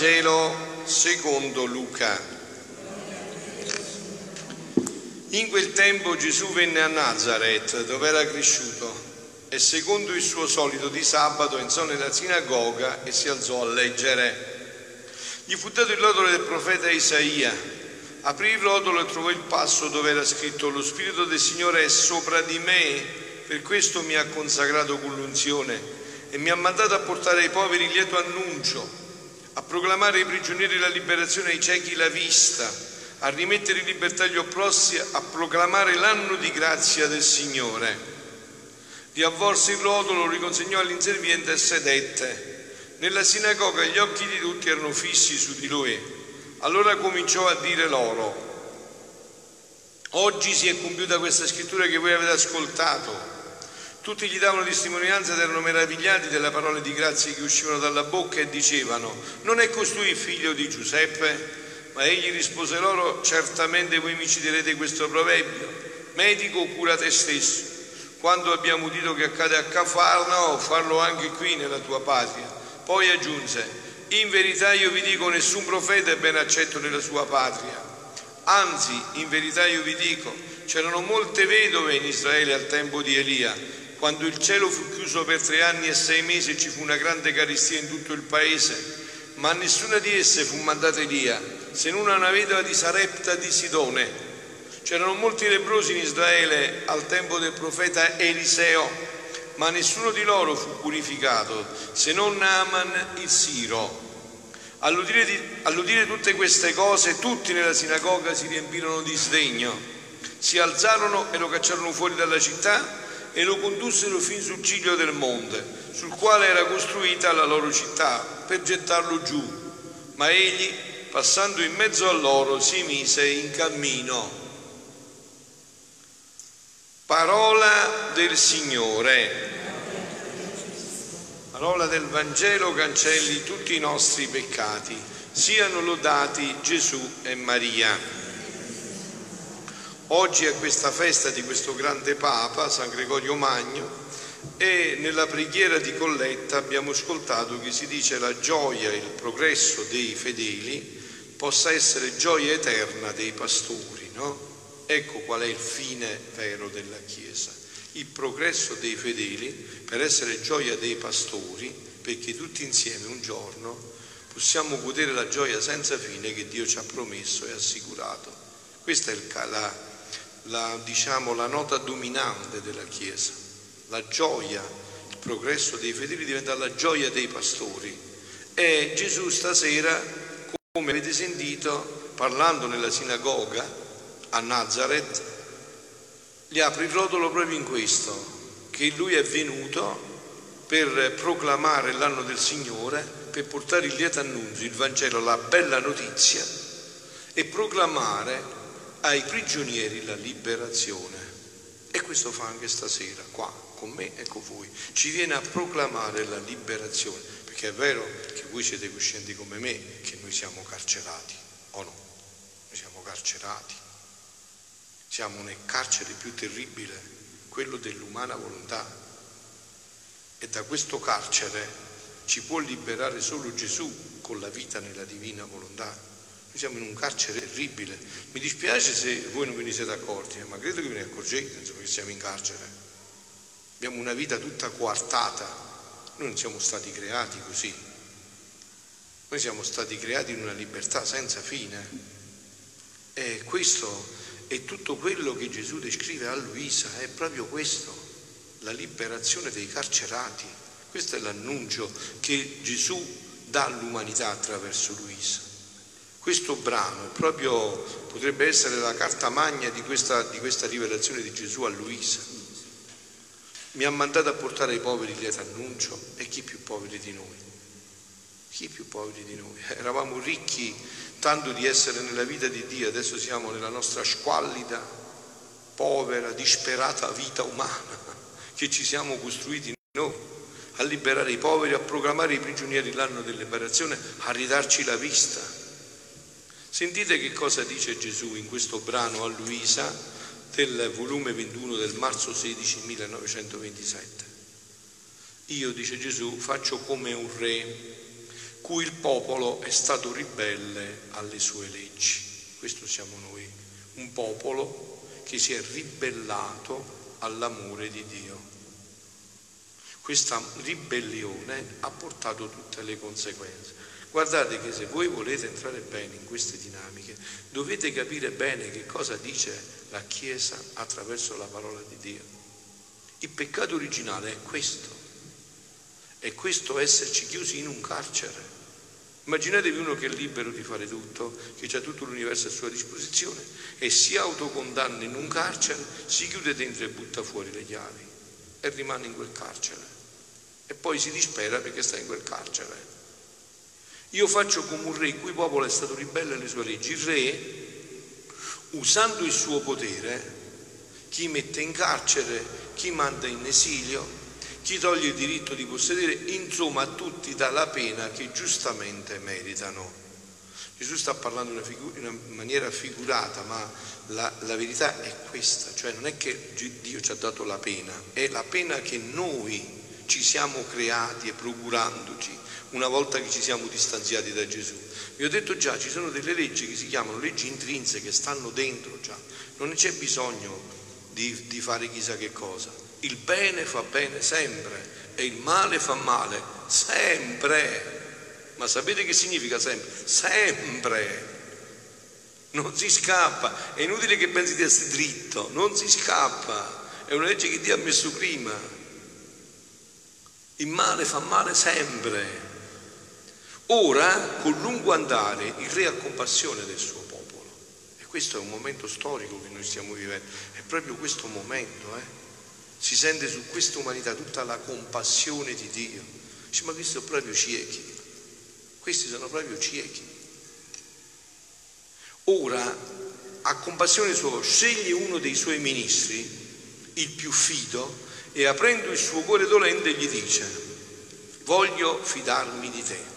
Vangelo secondo Luca. In quel tempo Gesù venne a Nazareth, dove era cresciuto, e secondo il suo solito di sabato entrò nella sinagoga e si alzò a leggere. Gli fu dato il rotolo del profeta Isaia. Aprì il rotolo e trovò il passo dove era scritto: Lo Spirito del Signore è sopra di me, per questo mi ha consacrato con l'unzione e mi ha mandato a portare ai poveri lieto annuncio, a proclamare ai prigionieri la liberazione, ai ciechi la vista, a rimettere in libertà gli opprossi, a proclamare l'anno di grazia del Signore. Riavvolse il rotolo, lo riconsegnò all'inserviente e sedette. Nella sinagoga gli occhi di tutti erano fissi su di lui. Allora cominciò a dire loro, oggi si è compiuta questa scrittura che voi avete ascoltato. Tutti gli davano testimonianza ed erano meravigliati delle parole di grazia che uscivano dalla bocca e dicevano, non è costui il figlio di Giuseppe? Ma egli rispose loro, certamente voi mi citerete questo proverbio, medico cura te stesso. Quando abbiamo udito che accade a Cafarnao, farlo anche qui nella tua patria. Poi aggiunse, in verità io vi dico, nessun profeta è ben accetto nella sua patria. Anzi, in verità io vi dico, c'erano molte vedove in Israele al tempo di Elia quando il cielo fu chiuso per tre anni e sei mesi ci fu una grande carestia in tutto il paese, ma nessuna di esse fu mandata Elia, se non una vedova di Sarepta di Sidone. C'erano molti lebrosi in Israele al tempo del profeta Eliseo, ma nessuno di loro fu purificato, se non Naaman il Siro. All'udire, di, all'udire tutte queste cose, tutti nella sinagoga si riempirono di sdegno. Si alzarono e lo cacciarono fuori dalla città e lo condussero fin sul ciglio del monte, sul quale era costruita la loro città, per gettarlo giù. Ma egli, passando in mezzo a loro, si mise in cammino. Parola del Signore. Parola del Vangelo cancelli tutti i nostri peccati. Siano lodati Gesù e Maria. Oggi è questa festa di questo grande Papa, San Gregorio Magno, e nella preghiera di colletta abbiamo ascoltato che si dice la gioia e il progresso dei fedeli possa essere gioia eterna dei pastori, no? Ecco qual è il fine vero della Chiesa, il progresso dei fedeli per essere gioia dei pastori, perché tutti insieme un giorno possiamo godere la gioia senza fine che Dio ci ha promesso e assicurato. Questa è la la, diciamo, la nota dominante della Chiesa. La gioia, il progresso dei fedeli diventa la gioia dei pastori. E Gesù stasera, come avete sentito, parlando nella sinagoga a Nazareth, gli apre il rotolo proprio in questo, che lui è venuto per proclamare l'anno del Signore, per portare il lieto annunzio, il Vangelo, la bella notizia e proclamare ai prigionieri la liberazione. E questo fa anche stasera, qua, con me e con voi. Ci viene a proclamare la liberazione, perché è vero che voi siete coscienti come me che noi siamo carcerati, o no? Noi siamo carcerati. Siamo nel carcere più terribile, quello dell'umana volontà. E da questo carcere ci può liberare solo Gesù con la vita nella divina volontà. Noi siamo in un carcere terribile. Mi dispiace se voi non ve ne siete accorti, eh, ma credo che ve ne accorgete insomma, che siamo in carcere. Abbiamo una vita tutta coartata. Noi non siamo stati creati così. Noi siamo stati creati in una libertà senza fine. E questo è tutto quello che Gesù descrive a Luisa, è proprio questo, la liberazione dei carcerati. Questo è l'annuncio che Gesù dà all'umanità attraverso Luisa. Questo brano proprio potrebbe essere la carta magna di questa, di questa rivelazione di Gesù a Luisa. Mi ha mandato a portare ai poveri il lieto annuncio e chi più poveri di noi? Chi più poveri di noi? Eravamo ricchi tanto di essere nella vita di Dio, adesso siamo nella nostra squallida, povera, disperata vita umana che ci siamo costruiti noi a liberare i poveri, a proclamare i prigionieri l'anno della liberazione, a ridarci la vista Sentite che cosa dice Gesù in questo brano a Luisa del volume 21 del marzo 16 1927. Io, dice Gesù, faccio come un re cui il popolo è stato ribelle alle sue leggi. Questo siamo noi, un popolo che si è ribellato all'amore di Dio. Questa ribellione ha portato tutte le conseguenze. Guardate che se voi volete entrare bene in queste dinamiche, dovete capire bene che cosa dice la Chiesa attraverso la parola di Dio. Il peccato originale è questo, è questo esserci chiusi in un carcere. Immaginatevi uno che è libero di fare tutto, che ha tutto l'universo a sua disposizione e si autocondanna in un carcere, si chiude dentro e butta fuori le chiavi e rimane in quel carcere. E poi si dispera perché sta in quel carcere. Io faccio come un re il cui popolo è stato ribelle alle sue leggi. Il re, usando il suo potere, chi mette in carcere, chi manda in esilio, chi toglie il diritto di possedere, insomma a tutti dà la pena che giustamente meritano. Gesù sta parlando in una, una maniera figurata, ma la, la, verità è questa, cioè non è che Dio ci ha dato la pena, è la pena che noi ci siamo creati e procurandoci una volta che ci siamo distanziati da Gesù. Vi ho detto già, ci sono delle leggi che si chiamano leggi intrinseche, stanno dentro già, non c'è bisogno di, di fare chissà che cosa. Il bene fa bene sempre e il male fa male sempre. Ma sapete che significa sempre? Sempre. Non si scappa, è inutile che pensi di essere dritto, non si scappa, è una legge che Dio ha messo prima. Il male fa male sempre. Ora, col lungo andare, il re ha compassione del suo popolo. E questo è un momento storico che noi stiamo vivendo. È proprio questo momento, eh? Si sente su questa umanità tutta la compassione di Dio. Dice, ma questi sono proprio ciechi. Questi sono proprio ciechi. Ora, ha compassione sua, sceglie uno dei suoi ministri, il più fido, e aprendo il suo cuore dolente gli dice, voglio fidarmi di te.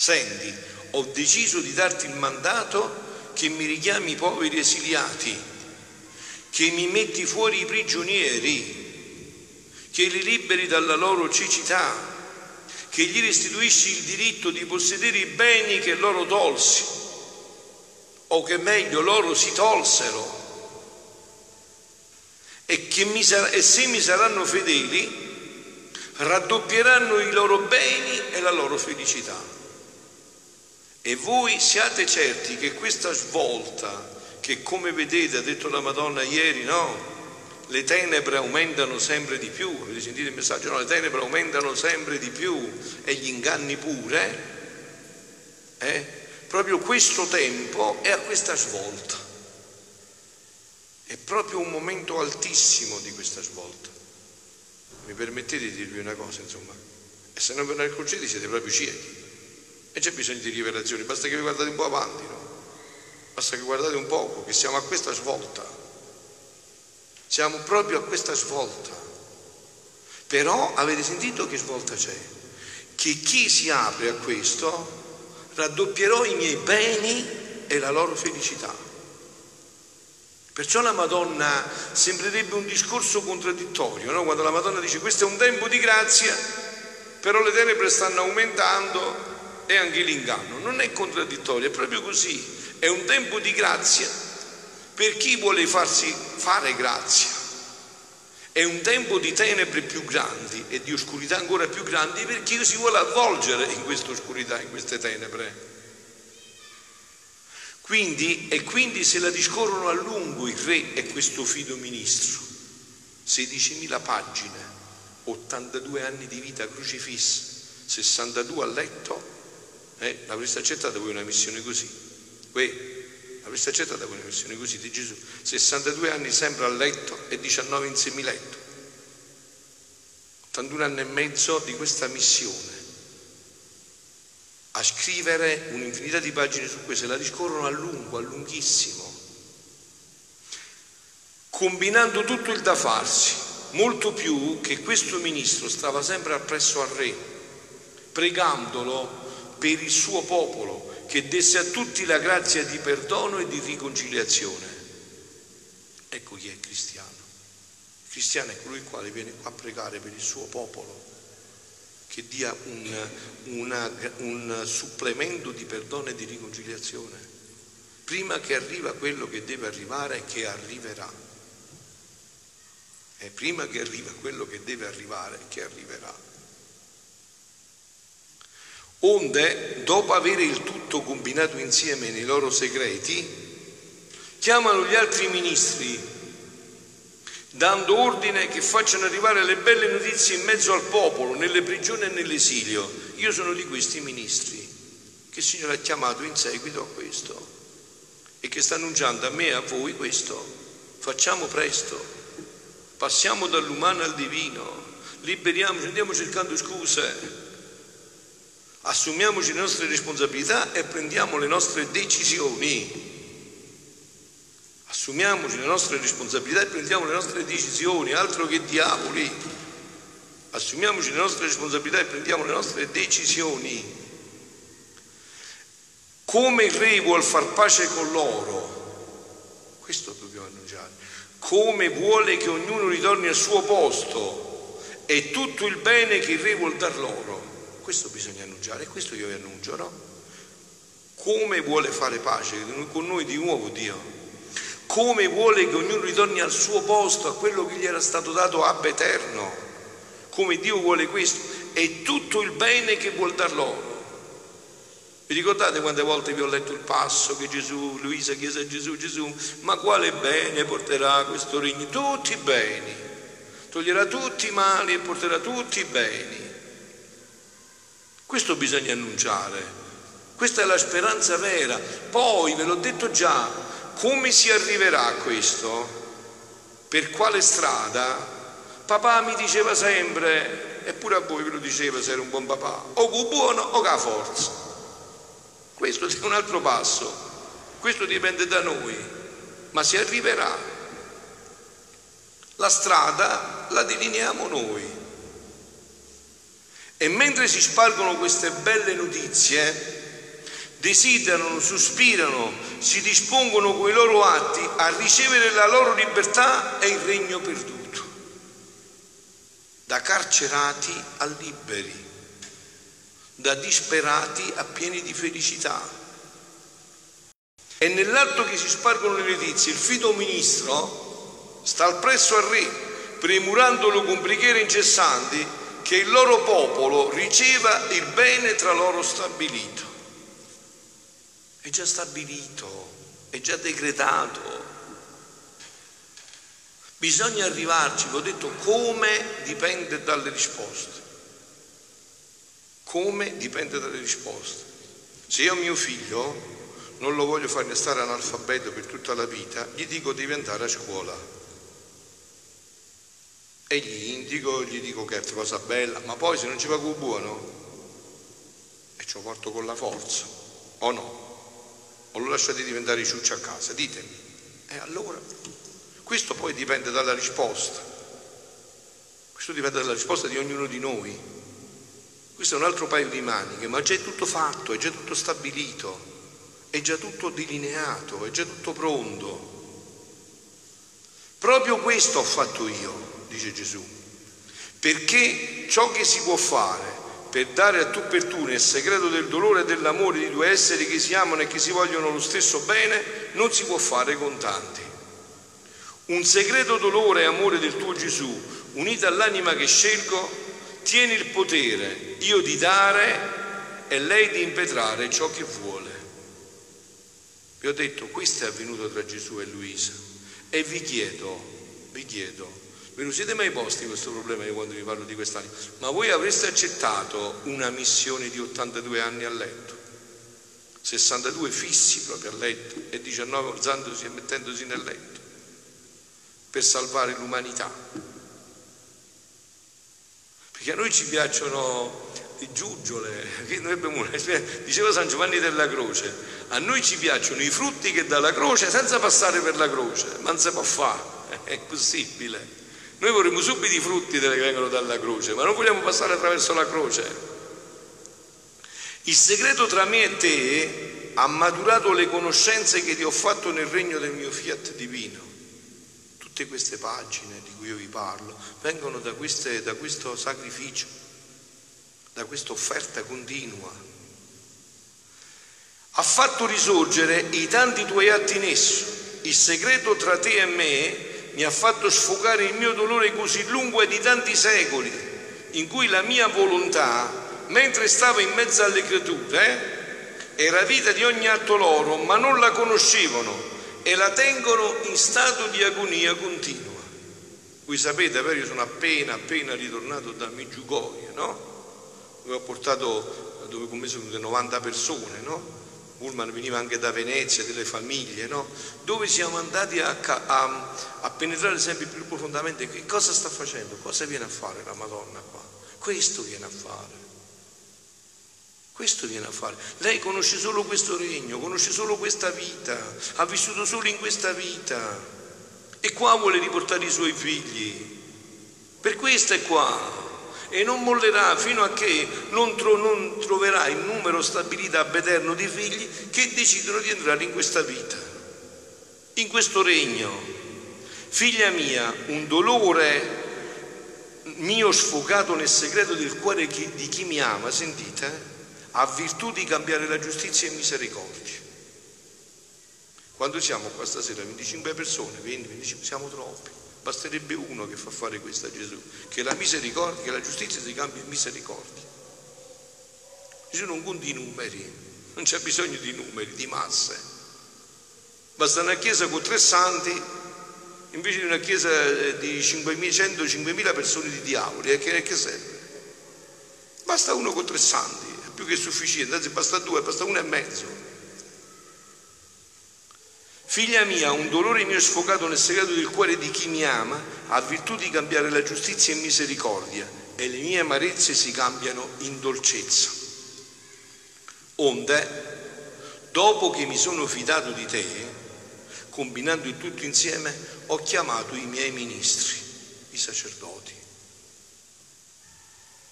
Senti, ho deciso di darti il mandato che mi richiami i poveri esiliati, che mi metti fuori i prigionieri, che li liberi dalla loro cecità, che gli restituisci il diritto di possedere i beni che loro tolsi, o che meglio loro si tolsero, e, mi sar- e se mi saranno fedeli, raddoppieranno i loro beni e la loro felicità. E voi siate certi che questa svolta, che come vedete, ha detto la Madonna ieri, no? Le tenebre aumentano sempre di più, avete sentito il messaggio? No, le tenebre aumentano sempre di più e gli inganni pure. Eh? Proprio questo tempo è a questa svolta. È proprio un momento altissimo di questa svolta. Mi permettete di dirvi una cosa, insomma? E se non ve ne accorgete siete proprio ciechi. E c'è bisogno di rivelazioni, basta che vi guardate un po' avanti, no? Basta che guardate un poco, che siamo a questa svolta. Siamo proprio a questa svolta. Però avete sentito che svolta c'è? Che chi si apre a questo raddoppierò i miei beni e la loro felicità. Perciò la Madonna sembrerebbe un discorso contraddittorio, no? quando la Madonna dice questo è un tempo di grazia, però le tenebre stanno aumentando e anche l'inganno. Non è contraddittorio, è proprio così. È un tempo di grazia per chi vuole farsi fare grazia. È un tempo di tenebre più grandi e di oscurità ancora più grandi per chi si vuole avvolgere in questa oscurità, in queste tenebre. Quindi, e quindi se la discorrono a lungo il re e questo fido ministro, 16.000 pagine, 82 anni di vita crocifissa, 62 a letto, eh, l'avreste accettata voi una missione così? Voi avreste accettata voi una missione così di Gesù? 62 anni sempre a letto e 19 in semiletto. 81 anni e mezzo di questa missione. A scrivere un'infinità di pagine su se la discorrono a lungo, a lunghissimo. Combinando tutto il da farsi, molto più che questo ministro stava sempre appresso al re, pregandolo per il suo popolo, che desse a tutti la grazia di perdono e di riconciliazione. Ecco chi è cristiano. cristiano è colui il quale viene qua a pregare per il suo popolo, che dia un, una, un supplemento di perdono e di riconciliazione, prima che arriva quello che deve arrivare e che arriverà. E prima che arriva quello che deve arrivare e che arriverà. Onde, dopo avere il tutto combinato insieme nei loro segreti, chiamano gli altri ministri, dando ordine che facciano arrivare le belle notizie in mezzo al popolo, nelle prigioni e nell'esilio. Io sono di questi ministri che il Signore ha chiamato in seguito a questo e che sta annunciando a me e a voi questo. Facciamo presto, passiamo dall'umano al divino, liberiamoci, andiamo cercando scuse assumiamoci le nostre responsabilità e prendiamo le nostre decisioni. Assumiamoci le nostre responsabilità e prendiamo le nostre decisioni, altro che diavoli. Assumiamoci le nostre responsabilità e prendiamo le nostre decisioni. Come il re vuol far pace con loro, questo dobbiamo annunciare, come vuole che ognuno ritorni al suo posto e tutto il bene che il re vuol dar loro. Questo bisogna annunciare e questo io vi annuncio, no? Come vuole fare pace con noi di nuovo Dio? Come vuole che ognuno ritorni al suo posto, a quello che gli era stato dato ab eterno? Come Dio vuole questo? E tutto il bene che vuol dar loro. Vi ricordate quante volte vi ho letto il passo che Gesù, Luisa chiese a Gesù, Gesù, ma quale bene porterà questo regno? Tutti i beni. Toglierà tutti i mali e porterà tutti i beni. Questo bisogna annunciare. Questa è la speranza vera. Poi, ve l'ho detto già, come si arriverà a questo? Per quale strada? Papà mi diceva sempre, eppure a voi ve lo diceva se era un buon papà, o con buono o con forza. Questo è un altro passo, questo dipende da noi, ma si arriverà. La strada la delineiamo noi. E mentre si spargono queste belle notizie, desiderano, sospirano, si dispongono con i loro atti a ricevere la loro libertà e il regno perduto, da carcerati a liberi, da disperati a pieni di felicità. E nell'atto che si spargono le notizie, il fido ministro sta al presso al re, premurandolo con preghiere incessanti che il loro popolo riceva il bene tra loro stabilito. È già stabilito, è già decretato. Bisogna arrivarci, vi ho detto come dipende dalle risposte. Come dipende dalle risposte. Se io mio figlio non lo voglio fare stare analfabeto per tutta la vita, gli dico devi andare a scuola e gli indico, gli dico che è una cosa bella, ma poi se non ci va con buono, e ci porto con la forza, o no? O lo lasciate diventare ciuccio a casa, ditemi. E allora, questo poi dipende dalla risposta. Questo dipende dalla risposta di ognuno di noi. Questo è un altro paio di maniche, ma già è tutto fatto, è già tutto stabilito, è già tutto delineato, è già tutto pronto. Proprio questo ho fatto io dice Gesù, perché ciò che si può fare per dare a tu per tu nel segreto del dolore e dell'amore di due esseri che si amano e che si vogliono lo stesso bene, non si può fare con tanti. Un segreto dolore e amore del tuo Gesù, unito all'anima che scelgo, tiene il potere, io di dare e lei di impetrare ciò che vuole. Vi ho detto, questo è avvenuto tra Gesù e Luisa. E vi chiedo, vi chiedo, Ve lo siete mai posti questo problema io quando vi parlo di quest'anima? Ma voi avreste accettato una missione di 82 anni a letto? 62 fissi proprio a letto e 19 alzandosi e mettendosi nel letto per salvare l'umanità. Perché a noi ci piacciono le giuggiole, diceva San Giovanni della Croce, a noi ci piacciono i frutti che dà la croce senza passare per la croce, ma non si può fare, è possibile. Noi vorremmo subito i frutti che vengono dalla croce, ma non vogliamo passare attraverso la croce. Il segreto tra me e te ha maturato le conoscenze che ti ho fatto nel regno del mio fiat divino. Tutte queste pagine di cui io vi parlo vengono da, queste, da questo sacrificio, da questa offerta continua. Ha fatto risorgere i tanti tuoi atti in esso. Il segreto tra te e me mi ha fatto sfogare il mio dolore così lungo e di tanti secoli, in cui la mia volontà, mentre stavo in mezzo alle creature, eh, era vita di ogni atto loro, ma non la conoscevano e la tengono in stato di agonia continua. Voi sapete, però io sono appena, appena ritornato da Meggiugorie, no? Dove ho portato, dove sono venute 90 persone, no? Pullman veniva anche da Venezia, delle famiglie, no? Dove siamo andati a, a, a penetrare sempre più profondamente che cosa sta facendo, cosa viene a fare la Madonna qua. Questo viene a fare. Questo viene a fare. Lei conosce solo questo regno, conosce solo questa vita, ha vissuto solo in questa vita e qua vuole riportare i suoi figli. Per questo è qua e non mollerà fino a che non, tro- non troverà il numero stabilito ab eterno di figli che decidono di entrare in questa vita, in questo regno. Figlia mia, un dolore mio sfogato nel segreto del cuore di chi mi ama, sentite? ha virtù di cambiare la giustizia in misericordia. Quando siamo qua stasera, 25 persone, 20, 25, siamo troppi. Basterebbe uno che fa fare questo a Gesù, che la misericordia, che la giustizia si cambia in misericordia. Gesù non conta i numeri, non c'è bisogno di numeri, di masse. Basta una chiesa con tre santi invece di una chiesa di 500, 5.000 persone di diavoli. E che, che serve? Basta uno con tre santi più che sufficiente, anzi basta due, basta uno e mezzo. Figlia mia, un dolore mio sfocato nel segreto del cuore di chi mi ama ha virtù di cambiare la giustizia in misericordia e le mie amarezze si cambiano in dolcezza. Onde, dopo che mi sono fidato di te, combinando il tutto insieme, ho chiamato i miei ministri, i sacerdoti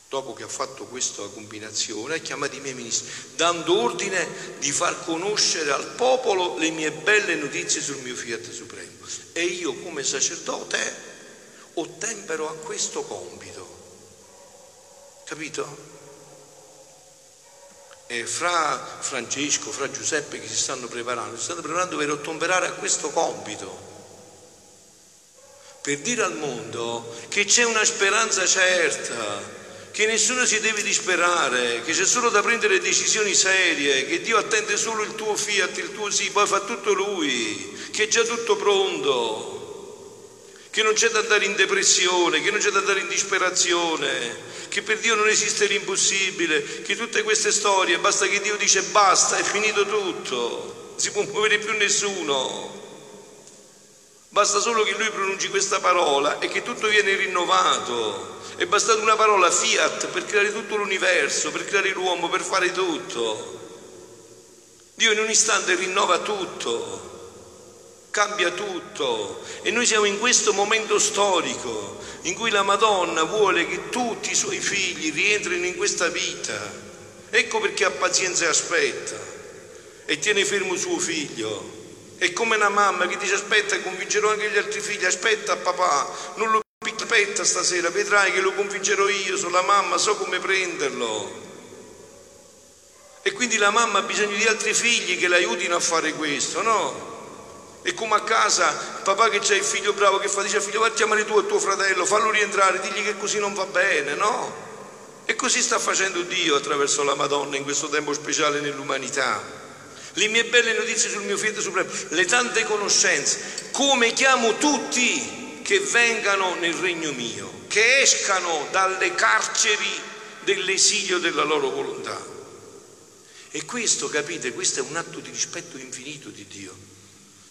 dopo che ha fatto questa combinazione, ha chiamato i miei ministri, dando ordine di far conoscere al popolo le mie belle notizie sul mio Fiat Supremo. E io come sacerdote ottempero a questo compito. Capito? E fra Francesco, fra Giuseppe che si stanno preparando, si stanno preparando per ottemperare a questo compito. Per dire al mondo che c'è una speranza certa, che nessuno si deve disperare, che c'è solo da prendere decisioni serie, che Dio attende solo il tuo fiat, il tuo sì, poi fa tutto Lui, che è già tutto pronto, che non c'è da andare in depressione, che non c'è da andare in disperazione, che per Dio non esiste l'impossibile, che tutte queste storie, basta che Dio dice basta, è finito tutto, non si può muovere più nessuno. Basta solo che lui pronunci questa parola e che tutto viene rinnovato. È bastata una parola fiat per creare tutto l'universo, per creare l'uomo, per fare tutto. Dio in un istante rinnova tutto, cambia tutto e noi siamo in questo momento storico in cui la Madonna vuole che tutti i suoi figli rientrino in questa vita. Ecco perché ha pazienza e aspetta e tiene fermo suo figlio. È come una mamma che dice aspetta convincerò anche gli altri figli, aspetta papà, non lo aspetta stasera, vedrai che lo convincerò io, sono la mamma, so come prenderlo. E quindi la mamma ha bisogno di altri figli che l'aiutino a fare questo, no? E come a casa il papà che c'è il figlio bravo che fa, dice al figlio va a chiamare tu e tuo fratello, fallo rientrare, digli che così non va bene, no? E così sta facendo Dio attraverso la Madonna in questo tempo speciale nell'umanità. Le mie belle notizie sul mio figlio supremo, le tante conoscenze, come chiamo tutti che vengano nel regno mio, che escano dalle carceri dell'esilio della loro volontà. E questo, capite, questo è un atto di rispetto infinito di Dio.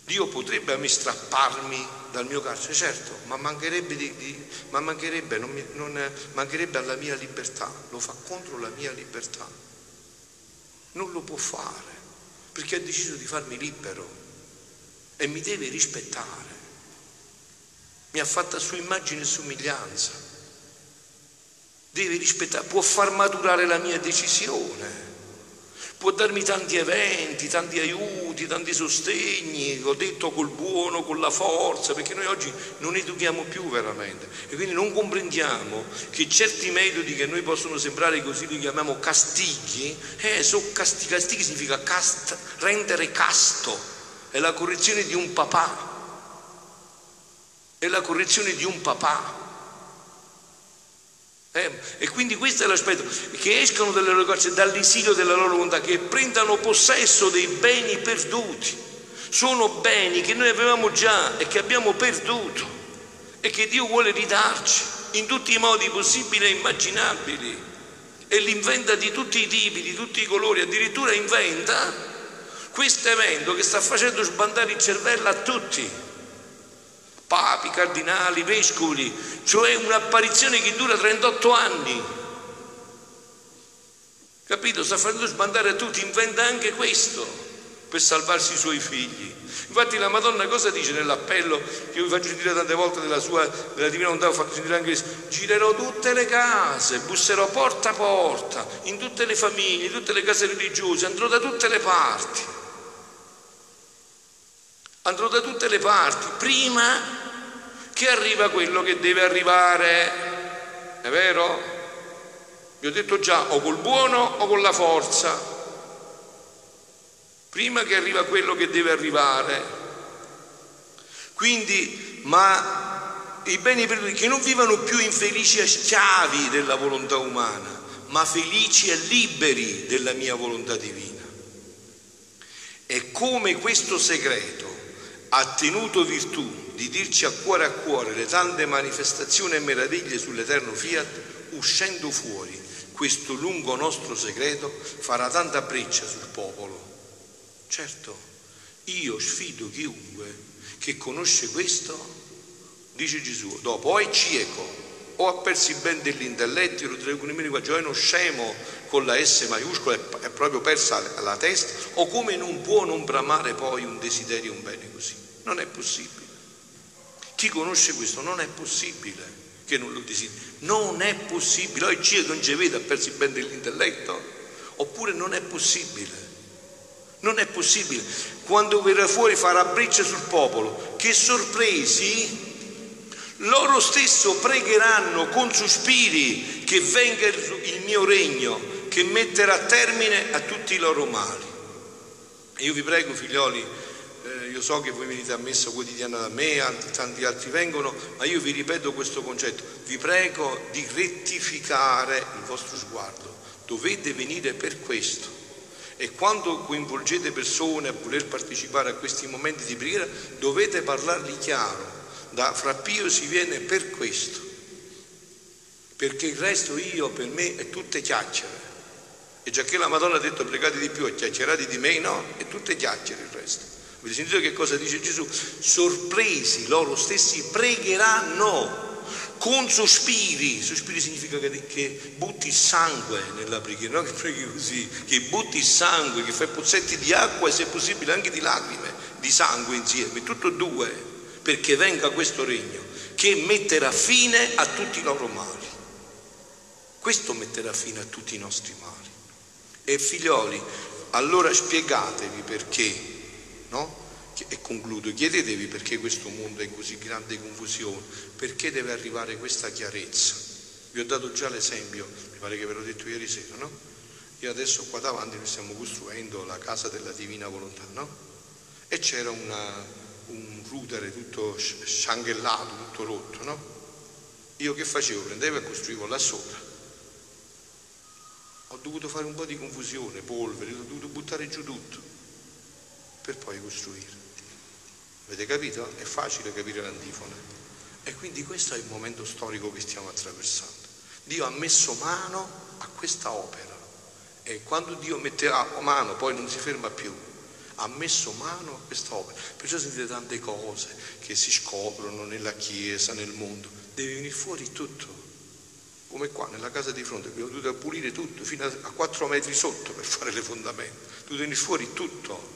Dio potrebbe a me strapparmi dal mio carcere, certo, ma mancherebbe, di, di, ma mancherebbe, non mi, non, mancherebbe alla mia libertà, lo fa contro la mia libertà. Non lo può fare, perché ha deciso di farmi libero e mi deve rispettare mi ha fatta su immagine e somiglianza. Deve rispettare, può far maturare la mia decisione, può darmi tanti eventi, tanti aiuti, tanti sostegni, ho detto col buono, con la forza, perché noi oggi non educhiamo più veramente. E quindi non comprendiamo che certi metodi che noi possono sembrare così li chiamiamo castighi, eh, sono castighi, castighi significa cast, rendere casto, è la correzione di un papà, è la correzione di un papà. Eh? E quindi questo è l'aspetto, che escano dalle loro cose, dall'esilio della loro volontà, che prendano possesso dei beni perduti. Sono beni che noi avevamo già e che abbiamo perduto e che Dio vuole ridarci in tutti i modi possibili e immaginabili. E l'inventa di tutti i tipi, di tutti i colori, addirittura inventa questo evento che sta facendo sbandare il cervello a tutti papi, cardinali, vescovi, cioè un'apparizione che dura 38 anni. Capito? Sta facendo sbandare a tutti, inventa anche questo per salvarsi i suoi figli. Infatti la Madonna cosa dice nell'appello che io vi faccio sentire tante volte della sua della Divina Volontà, ho fatto sentire anche questo, girerò tutte le case, busserò porta a porta, in tutte le famiglie, in tutte le case religiose, andrò da tutte le parti andrò da tutte le parti, prima che arriva quello che deve arrivare. È vero? Vi ho detto già, o col buono o con la forza. Prima che arriva quello che deve arrivare. Quindi, ma i beni perduti, che non vivano più infelici e schiavi della volontà umana, ma felici e liberi della mia volontà divina. E come questo segreto ha tenuto virtù di dirci a cuore a cuore le tante manifestazioni e meraviglie sull'eterno fiat, uscendo fuori questo lungo nostro segreto farà tanta breccia sul popolo. Certo, io sfido chiunque che conosce questo, dice Gesù, dopo o è cieco o ha perso ben dell'intelletto, lo traducono qua, cioè uno scemo con la S maiuscola è proprio persa la testa, o come non può non bramare poi un desiderio, un bene così. Non è possibile. Chi conosce questo non è possibile che non lo desideri. Non è possibile. Oggi non ci vede, ha perso ben dell'intelletto? Oppure non è possibile. Non è possibile. Quando verrà fuori farà breccia sul popolo, che sorpresi loro stesso pregheranno con sospiri che venga il mio regno, che metterà termine a tutti i loro mali. E io vi prego, figlioli, io so che voi venite a messa quotidiana da me, tanti altri vengono, ma io vi ripeto questo concetto, vi prego di rettificare il vostro sguardo, dovete venire per questo. E quando coinvolgete persone a voler partecipare a questi momenti di preghiera, dovete parlargli chiaro da frappio si viene per questo, perché il resto io per me è tutte chiacchiere. E già che la Madonna ha detto pregate di più e chiacchierate di meno, è tutte chiacchiere il resto. Avete sentito che cosa dice Gesù? Sorpresi loro stessi pregheranno con sospiri. Sospiri significa che, che butti sangue nella preghiera, non che preghi così, che butti sangue, che fai pozzetti di acqua e se possibile anche di lacrime, di sangue insieme, tutto due perché venga questo regno che metterà fine a tutti i loro mali. Questo metterà fine a tutti i nostri mali. E figlioli, allora spiegatevi perché, no? E concludo, chiedetevi perché questo mondo è in così grande confusione, perché deve arrivare questa chiarezza. Vi ho dato già l'esempio, mi pare che ve l'ho detto ieri sera, no? Io adesso qua davanti noi stiamo costruendo la casa della divina volontà, no? E c'era una, un router tutto scianghellato, tutto rotto, no? Io che facevo? Prendevo e costruivo là sopra. Ho dovuto fare un po' di confusione, polvere, ho dovuto buttare giù tutto per poi costruire. Avete capito? È facile capire l'antifona. E quindi questo è il momento storico che stiamo attraversando. Dio ha messo mano a questa opera e quando Dio metterà mano poi non si ferma più ha messo mano a quest'opera. Perciò sentite tante cose che si scoprono nella Chiesa, nel mondo. Deve venire fuori tutto. Come qua, nella casa di fronte, abbiamo dovuto pulire tutto, fino a 4 metri sotto per fare le fondamenta. Deve venire fuori tutto.